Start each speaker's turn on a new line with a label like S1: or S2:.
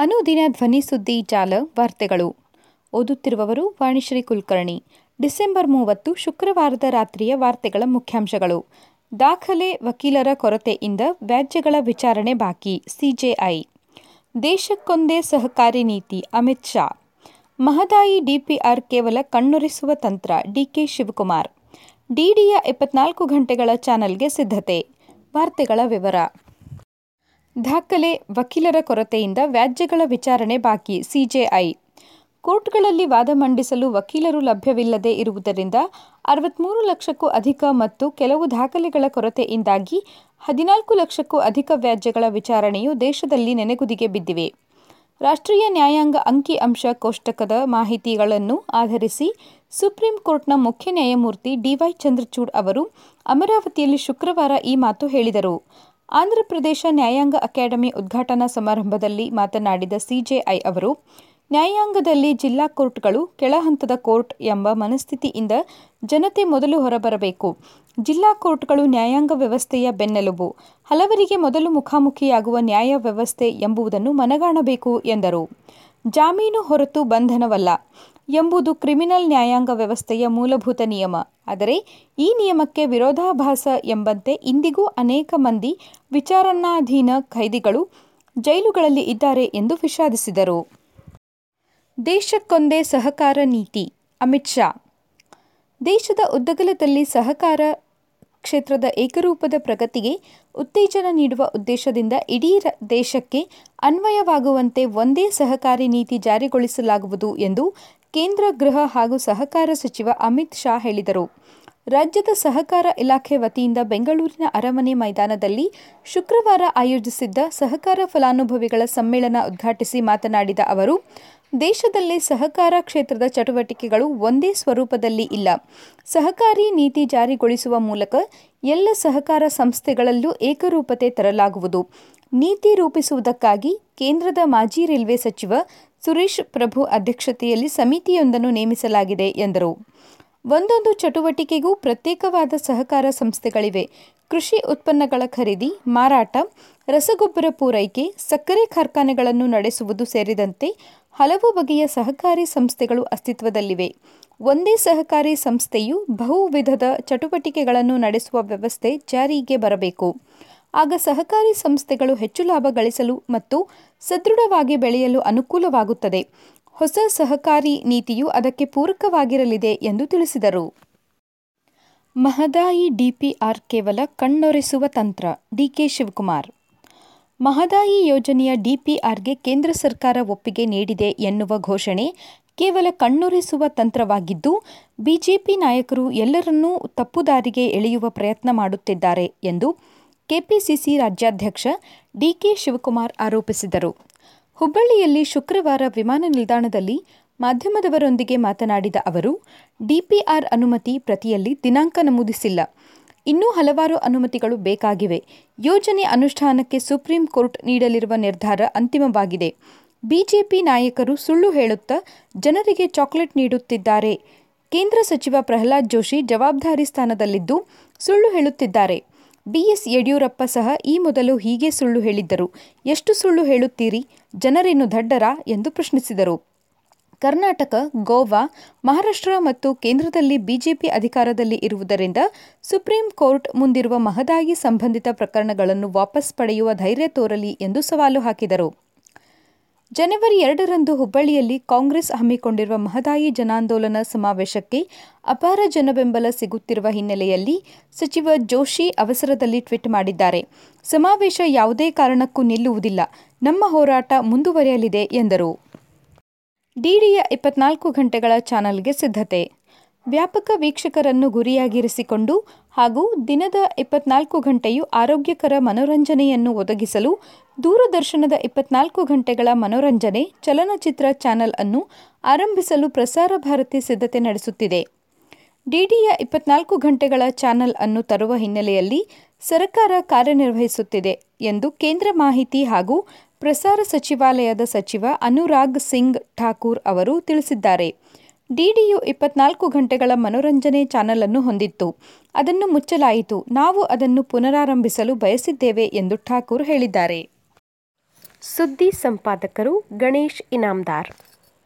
S1: ಅನುದಿನ ಧ್ವನಿ ಸುದ್ದಿ ಜಾಲ ವಾರ್ತೆಗಳು. ಓದುತ್ತಿರುವವರು ವಾಣಿಶ್ರೀ ಕುಲಕರ್ಣಿ. ಡಿಸೆಂಬರ್ ಮೂವತ್ತು ಶುಕ್ರವಾರದ ರಾತ್ರಿಯ ವಾರ್ತೆಗಳ ಮುಖ್ಯಾಂಶಗಳು. ದಾಖಲೆ ವಕೀಲರ ಕೊರತೆಯಿಂದ ವ್ಯಾಜ್ಯಗಳ ವಿಚಾರಣೆ ಬಾಕಿ, ಸಿಜೆಐ. ದೇಶಕ್ಕೊಂದೇ ಸಹಕಾರಿ ನೀತಿ, ಅಮಿತ್ ಶಾ. ಮಹದಾಯಿ ಡಿಪಿಆರ್ ಕೇವಲ ಕಣ್ಣೊರೆಸುವ ತಂತ್ರ, ಡಿಕೆ ಶಿವಕುಮಾರ್. ಡಿಡಿಯ ಎಪ್ಪತ್ನಾಲ್ಕು ಗಂಟೆಗಳ ಚಾನೆಲ್ಗೆ ಸಿದ್ಧತೆ. ವಾರ್ತೆಗಳ ವಿವರ. ದಾಖಲೆ ವಕೀಲರ ಕೊರತೆಯಿಂದ ವ್ಯಾಜ್ಯಗಳ ವಿಚಾರಣೆ ಬಾಕಿ, ಸಿಜೆಐ. ಕೋರ್ಟ್ಗಳಲ್ಲಿ ವಾದ ಮಂಡಿಸಲು ವಕೀಲರು ಲಭ್ಯವಿಲ್ಲದೆ ಇರುವುದರಿಂದ ಅರವತ್ಮೂರು ಲಕ್ಷಕ್ಕೂ ಅಧಿಕ ಮತ್ತು ಕೆಲವು ದಾಖಲೆಗಳ ಕೊರತೆಯಿಂದಾಗಿ ಹದಿನಾಲ್ಕು ಲಕ್ಷಕ್ಕೂ ಅಧಿಕ ವ್ಯಾಜ್ಯಗಳ ವಿಚಾರಣೆಯು ದೇಶದಲ್ಲಿ ನೆನೆಗುದಿಗೆ ಬಿದ್ದಿವೆ. ರಾಷ್ಟ್ರೀಯ ನ್ಯಾಯಾಂಗ ಅಂಕಿ ಅಂಶ ಕೋಷ್ಟಕದ ಮಾಹಿತಿಗಳನ್ನು ಆಧರಿಸಿ ಸುಪ್ರೀಂ ಕೋರ್ಟ್ನ ಮುಖ್ಯ ನ್ಯಾಯಮೂರ್ತಿ ಡಿವೈ ಚಂದ್ರಚೂಡ್ ಅವರು ಅಮರಾವತಿಯಲ್ಲಿ ಶುಕ್ರವಾರ ಈ ಮಾತು ಹೇಳಿದರು. ಆಂಧ್ರಪ್ರದೇಶ ನ್ಯಾಯಾಂಗ ಅಕಾಡೆಮಿ ಉದ್ಘಾಟನಾ ಸಮಾರಂಭದಲ್ಲಿ ಮಾತನಾಡಿದ ಸಿಜೆಐ ಅವರು, ನ್ಯಾಯಾಂಗದಲ್ಲಿ ಜಿಲ್ಲಾ ಕೋರ್ಟ್ಗಳು ಕೆಳಹಂತದ ಕೋರ್ಟ್ ಎಂಬ ಮನಸ್ಥಿತಿಯಿಂದ ಜನತೆ ಮೊದಲು ಹೊರಬರಬೇಕು. ಜಿಲ್ಲಾ ಕೋರ್ಟ್ಗಳು ನ್ಯಾಯಾಂಗ ವ್ಯವಸ್ಥೆಯ ಬೆನ್ನೆಲುಬು. ಹಲವರಿಗೆ ಮೊದಲು ಮುಖಾಮುಖಿಯಾಗುವ ನ್ಯಾಯ ವ್ಯವಸ್ಥೆ ಎಂಬುದನ್ನು ಮನಗಾಣಬೇಕು ಎಂದರು. ಜಾಮೀನು ಹೊರತು ಬಂಧನವಲ್ಲ. ಎಂಬುದು ಕ್ರಿಮಿನಲ್ ನ್ಯಾಯಾಂಗ ವ್ಯವಸ್ಥೆಯ ಮೂಲಭೂತ ನಿಯಮ. ಆದರೆ ಈ ನಿಯಮಕ್ಕೆ ವಿರೋಧಾಭಾಸ ಎಂಬಂತೆ ಇಂದಿಗೂ ಅನೇಕ ಮಂದಿ ವಿಚಾರಣಾಧೀನ ಖೈದಿಗಳು ಜೈಲುಗಳಲ್ಲಿ ಇದ್ದಾರೆ ಎಂದು ವಿಷಾದಿಸಿದರು. ದೇಶಕ್ಕೊಂದೇ ಸಹಕಾರ ನೀತಿ. ಅಮಿತ್ ಶಾ. ದೇಶದ ಉದ್ದಗಲದಲ್ಲಿ ಸಹಕಾರ ಕ್ಷೇತ್ರದ ಏಕರೂಪದ ಪ್ರಗತಿಗೆ ಉತ್ತೇಜನ ನೀಡುವ ಉದ್ದೇಶದಿಂದ ಇಡೀ ದೇಶಕ್ಕೆ ಅನ್ವಯವಾಗುವಂತೆ ಒಂದೇ ಸಹಕಾರಿ ನೀತಿ ಜಾರಿಗೊಳಿಸಲಾಗುವುದು ಎಂದು ಕೇಂದ್ರ ಗೃಹ ಹಾಗೂ ಸಹಕಾರ ಸಚಿವ ಅಮಿತ್ ಶಾ ಹೇಳಿದರು. ರಾಜ್ಯದ ಸಹಕಾರ ಇಲಾಖೆ ವತಿಯಿಂದ ಬೆಂಗಳೂರಿನ ಅರಮನೆ ಮೈದಾನದಲ್ಲಿ ಶುಕ್ರವಾರ ಆಯೋಜಿಸಿದ್ದ ಸಹಕಾರ ಫಲಾನುಭವಿಗಳ ಸಮ್ಮೇಳನ ಉದ್ಘಾಟಿಸಿ ಮಾತನಾಡಿದ ಅವರು, ದೇಶದಲ್ಲಿ ಸಹಕಾರ ಕ್ಷೇತ್ರದ ಚಟುವಟಿಕೆಗಳು ಒಂದೇ ಸ್ವರೂಪದಲ್ಲಿ ಇಲ್ಲ. ಸಹಕಾರಿ ನೀತಿ ಜಾರಿಗೊಳಿಸುವ ಮೂಲಕ ಎಲ್ಲ ಸಹಕಾರ ಸಂಸ್ಥೆಗಳಲ್ಲೂ ಏಕರೂಪತೆ ತರಲಾಗುವುದು. ನೀತಿ ರೂಪಿಸುವುದಕ್ಕಾಗಿ ಕೇಂದ್ರದ ಮಾಜಿ ರೈಲ್ವೆ ಸಚಿವ ಸುರೇಶ್ ಪ್ರಭು ಅಧ್ಯಕ್ಷತೆಯಲ್ಲಿ ಸಮಿತಿಯೊಂದನ್ನು ನೇಮಿಸಲಾಗಿದೆ ಎಂದರು. ಒಂದೊಂದು ಚಟುವಟಿಕೆಗೂ ಪ್ರತ್ಯೇಕವಾದ ಸಹಕಾರ ಸಂಸ್ಥೆಗಳಿವೆ. ಕೃಷಿ ಉತ್ಪನ್ನಗಳ ಖರೀದಿ, ಮಾರಾಟ, ರಸಗೊಬ್ಬರ ಪೂರೈಕೆ, ಸಕ್ಕರೆ ಕಾರ್ಖಾನೆಗಳನ್ನು ನಡೆಸುವುದು ಸೇರಿದಂತೆ ಹಲವು ಬಗೆಯ ಸಹಕಾರಿ ಸಂಸ್ಥೆಗಳು ಅಸ್ತಿತ್ವದಲ್ಲಿವೆ. ಒಂದೇ ಸಹಕಾರಿ ಸಂಸ್ಥೆಯು ಬಹು ವಿಧದ ಚಟುವಟಿಕೆಗಳನ್ನು ನಡೆಸುವ ವ್ಯವಸ್ಥೆ ಜಾರಿಗೆ ಬರಬೇಕು. ಆಗ ಸಹಕಾರಿ ಸಂಸ್ಥೆಗಳು ಹೆಚ್ಚು ಲಾಭ ಗಳಿಸಲು ಮತ್ತು ಸದೃಢವಾಗಿ ಬೆಳೆಯಲು ಅನುಕೂಲವಾಗುತ್ತದೆ. ಹೊಸ ಸಹಕಾರಿ ನೀತಿಯು ಅದಕ್ಕೆ ಪೂರಕವಾಗಿರಲಿದೆ ಎಂದು ತಿಳಿಸಿದರು. ಮಹದಾಯಿ ಡಿಪಿಆರ್ ಕೇವಲ ಕಣ್ಣೊರೆಸುವ ತಂತ್ರ, ಡಿಕೆ ಶಿವಕುಮಾರ್. ಮಹದಾಯಿ ಯೋಜನೆಯ ಡಿಪಿಆರ್ಗೆ ಕೇಂದ್ರ ಸರ್ಕಾರ ಒಪ್ಪಿಗೆ ನೀಡಿದೆ ಎನ್ನುವ ಘೋಷಣೆ ಕೇವಲ ಕಣ್ಣೊರೆಸುವ ತಂತ್ರವಾಗಿದ್ದು, ಬಿಜೆಪಿ ನಾಯಕರು ಎಲ್ಲರನ್ನೂ ತಪ್ಪುದಾರಿಗೆ ಎಳೆಯುವ ಪ್ರಯತ್ನ ಮಾಡುತ್ತಿದ್ದಾರೆ ಎಂದು ಕೆಪಿಸಿಸಿ ರಾಜ್ಯಾಧ್ಯಕ್ಷ ಡಿಕೆ ಶಿವಕುಮಾರ್ ಆರೋಪಿಸಿದರು. ಹುಬ್ಬಳ್ಳಿಯಲ್ಲಿ ಶುಕ್ರವಾರ ವಿಮಾನ ನಿಲ್ದಾಣದಲ್ಲಿ ಮಾಧ್ಯಮದವರೊಂದಿಗೆ ಮಾತನಾಡಿದ ಅವರು, ಡಿಪಿಆರ್ ಅನುಮತಿ ಪ್ರತಿಯಲ್ಲಿ ದಿನಾಂಕ ನಮೂದಿಸಿಲ್ಲ. ಇನ್ನೂ ಹಲವಾರು ಅನುಮತಿಗಳು ಬೇಕಾಗಿವೆ. ಯೋಜನೆ ಅನುಷ್ಠಾನಕ್ಕೆ ಸುಪ್ರೀಂ ಕೋರ್ಟ್ ನೀಡಲಿರುವ ನಿರ್ಧಾರ ಅಂತಿಮವಾಗಿದೆ. ಬಿಜೆಪಿ ನಾಯಕರು ಸುಳ್ಳು ಹೇಳುತ್ತಾ ಜನರಿಗೆ ಚಾಕ್ಲೇಟ್ ನೀಡುತ್ತಿದ್ದಾರೆ. ಕೇಂದ್ರ ಸಚಿವ ಪ್ರಹ್ಲಾದ್ ಜೋಶಿ ಜವಾಬ್ದಾರಿ ಸ್ಥಾನದಲ್ಲಿದ್ದು ಸುಳ್ಳು ಹೇಳುತ್ತಿದ್ದಾರೆ. ಬಿಎಸ್ ಯಡಿಯೂರಪ್ಪ ಸಹ ಈ ಮೊದಲು ಹೀಗೆ ಸುಳ್ಳು ಹೇಳಿದ್ದರು. ಎಷ್ಟು ಸುಳ್ಳು ಹೇಳುತ್ತೀರಿ? ಜನರೇನು ದಡ್ಡರಾ? ಎಂದು ಪ್ರಶ್ನಿಸಿದರು. ಕರ್ನಾಟಕ, ಗೋವಾ, ಮಹಾರಾಷ್ಟ್ರ ಮತ್ತು ಕೇಂದ್ರದಲ್ಲಿ ಬಿಜೆಪಿ ಅಧಿಕಾರದಲ್ಲಿ ಇರುವುದರಿಂದ ಸುಪ್ರೀಂ ಕೋರ್ಟ್ ಮುಂದಿರುವ ಮಹದಾಯಿ ಸಂಬಂಧಿತ ಪ್ರಕರಣಗಳನ್ನು ವಾಪಸ್ ಪಡೆಯುವ ಧೈರ್ಯ ತೋರಲಿ ಎಂದು ಸವಾಲು ಹಾಕಿದರು. ಜನವರಿ ಎರಡರಂದು ಹುಬ್ಬಳ್ಳಿಯಲ್ಲಿ ಕಾಂಗ್ರೆಸ್ ಹಮ್ಮಿಕೊಂಡಿರುವ ಮಹದಾಯಿ ಜನಾಂದೋಲನ ಸಮಾವೇಶಕ್ಕೆ ಅಪಾರ ಜನಬೆಂಬಲ ಸಿಗುತ್ತಿರುವ ಹಿನ್ನೆಲೆಯಲ್ಲಿ ಸಚಿವ ಜೋಶಿ ಅವಸರದಲ್ಲಿ ಟ್ವೀಟ್ ಮಾಡಿದ್ದಾರೆ. ಸಮಾವೇಶ ಯಾವುದೇ ಕಾರಣಕ್ಕೂ ನಿಲ್ಲುವುದಿಲ್ಲ. ನಮ್ಮ ಹೋರಾಟ ಮುಂದುವರಿಯಲಿದೆ ಎಂದರು. ಡಿಡಿಯ ಇಪ್ಪತ್ನಾಲ್ಕು ಗಂಟೆಗಳ ಚಾನಲ್ಗೆ ಸಿದ್ಧತೆ. ವ್ಯಾಪಕ ವೀಕ್ಷಕರನ್ನು ಗುರಿಯಾಗಿರಿಸಿಕೊಂಡು ಹಾಗೂ ದಿನದ ಇಪ್ಪತ್ನಾಲ್ಕು ಗಂಟೆಯು ಆರೋಗ್ಯಕರ ಮನೋರಂಜನೆಯನ್ನು ಒದಗಿಸಲು ದೂರದರ್ಶನದ ಇಪ್ಪತ್ನಾಲ್ಕು ಗಂಟೆಗಳ ಮನೋರಂಜನೆ ಚಲನಚಿತ್ರ ಚಾನೆಲ್ ಅನ್ನು ಆರಂಭಿಸಲು ಪ್ರಸಾರ ಭಾರತಿ ಸಿದ್ಧತೆ ನಡೆಸುತ್ತಿದೆ. ಡಿಡಿಯ ಇಪ್ಪತ್ನಾಲ್ಕು ಗಂಟೆಗಳ ಚಾನೆಲ್ ಅನ್ನು ತರುವ ಹಿನ್ನೆಲೆಯಲ್ಲಿ ಸರ್ಕಾರ ಕಾರ್ಯನಿರ್ವಹಿಸುತ್ತಿದೆ ಎಂದು ಕೇಂದ್ರ ಮಾಹಿತಿ ಹಾಗೂ ಪ್ರಸಾರ ಸಚಿವಾಲಯದ ಸಚಿವ ಅನುರಾಗ್ ಸಿಂಗ್ ಠಾಕೂರ್ ಅವರು ತಿಳಿಸಿದ್ದಾರೆ. ಡಿಡಿಯು ಇಪ್ಪತ್ನಾಲ್ಕು ಗಂಟೆಗಳ ಮನೋರಂಜನೆ ಚಾನೆಲ್ ಅನ್ನು ಹೊಂದಿತ್ತು. ಅದನ್ನು ಮುಚ್ಚಲಾಯಿತು. ನಾವು ಅದನ್ನು ಪುನರಾರಂಭಿಸಲು ಬಯಸಿದ್ದೇವೆ ಎಂದು ಠಾಕೂರ್ ಹೇಳಿದ್ದಾರೆ.
S2: ಸುದ್ದಿ ಸಂಪಾದಕರು ಗಣೇಶ್ ಇನಾಮ್ದಾರ್.